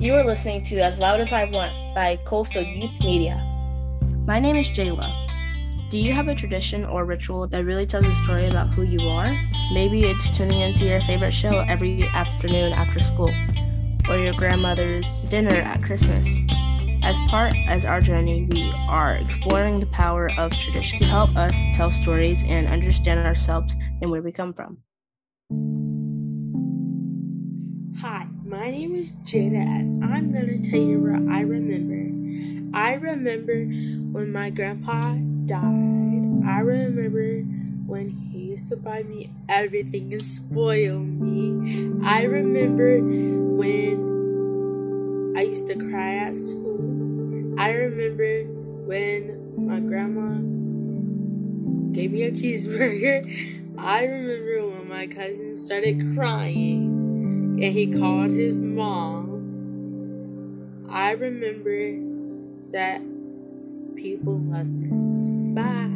You are listening to As Loud as I Want by Coastal Youth Media. My name is Jayla. Do you have a tradition or ritual that really tells a story about who you are? Maybe it's tuning into your favorite show every afternoon after school, or your grandmother's dinner at Christmas. As part as our journey, we are exploring the power of tradition to help us tell stories and understand ourselves and where we come from. My name is Jada and I'm gonna tell you what I remember. I remember when my grandpa died. I remember when he used to buy me everything and spoil me. I remember when I used to cry at school. I remember when my grandma gave me a cheeseburger. I remember when my cousin started crying and he called his mom. I remember that people love me. Bye.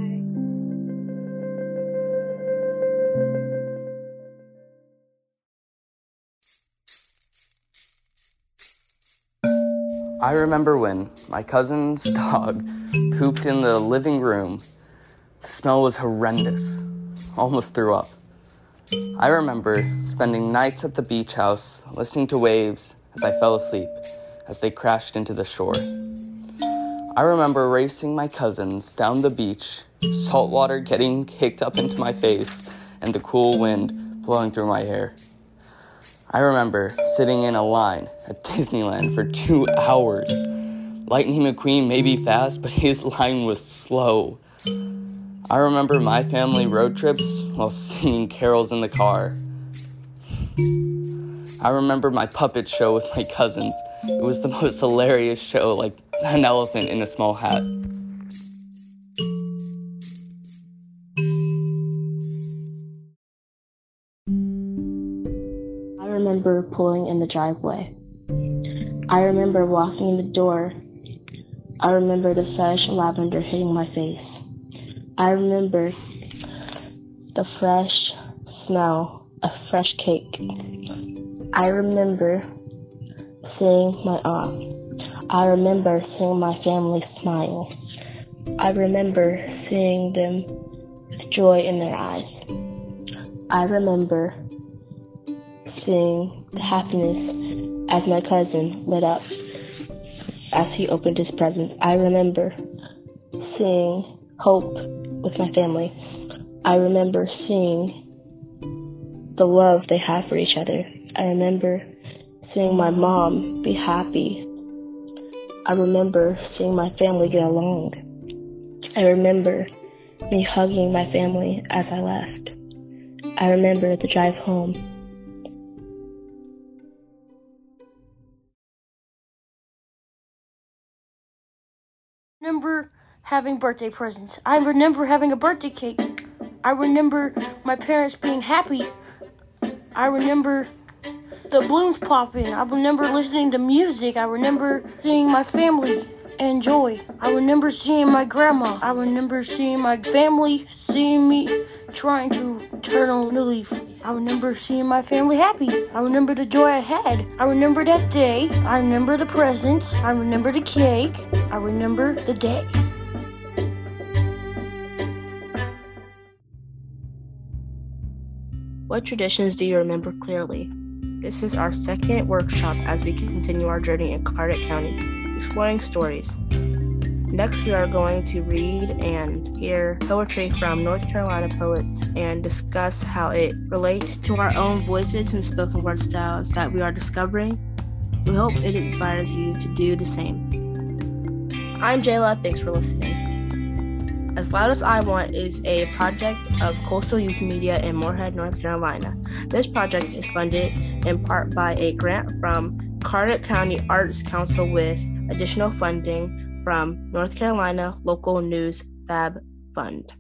I remember when my cousin's dog pooped in the living room. The smell was horrendous. Almost threw up. I remember spending nights at the beach house listening to waves as I fell asleep as they crashed into the shore. I remember racing my cousins down the beach, salt water getting kicked up into my face, and the cool wind blowing through my hair. I remember sitting in a line at Disneyland for two hours. Lightning McQueen may be fast, but his line was slow. I remember my family road trips while singing carols in the car. I remember my puppet show with my cousins. It was the most hilarious show, like an elephant in a small hat. I remember pulling in the driveway. I remember walking in the door. I remember the fresh lavender hitting my face. I remember the fresh smell of fresh cake. I remember seeing my aunt. I remember seeing my family smile. I remember seeing them with joy in their eyes. I remember seeing the happiness as my cousin lit up as he opened his presents. I remember seeing hope with my family. I remember seeing the love they have for each other. I remember seeing my mom be happy. I remember seeing my family get along. I remember me hugging my family as I left. I remember the drive home. remember having birthday presents. I remember having a birthday cake. I remember my parents being happy. I remember the balloons popping. I remember listening to music. I remember seeing my family enjoy. I remember seeing my grandma. I remember seeing my family, seeing me trying to turn a new leaf. I remember seeing my family happy. I remember the joy I had. I remember that day. I remember the presents. I remember the cake. I remember the day. What traditions do you remember clearly? This is our second workshop as we continue our journey in Carteret County, exploring stories. Next, we are going to read and hear poetry from North Carolina poets and discuss how it relates to our own voices and spoken word styles that we are discovering. We hope it inspires you to do the same. I'm Jayla. Thanks for listening. As Loud as I Want is a project of Coastal Youth Media in Morehead, North Carolina. This project is funded in part by a grant from Carteret County Arts Council with additional funding from North Carolina Local News Lab Fund.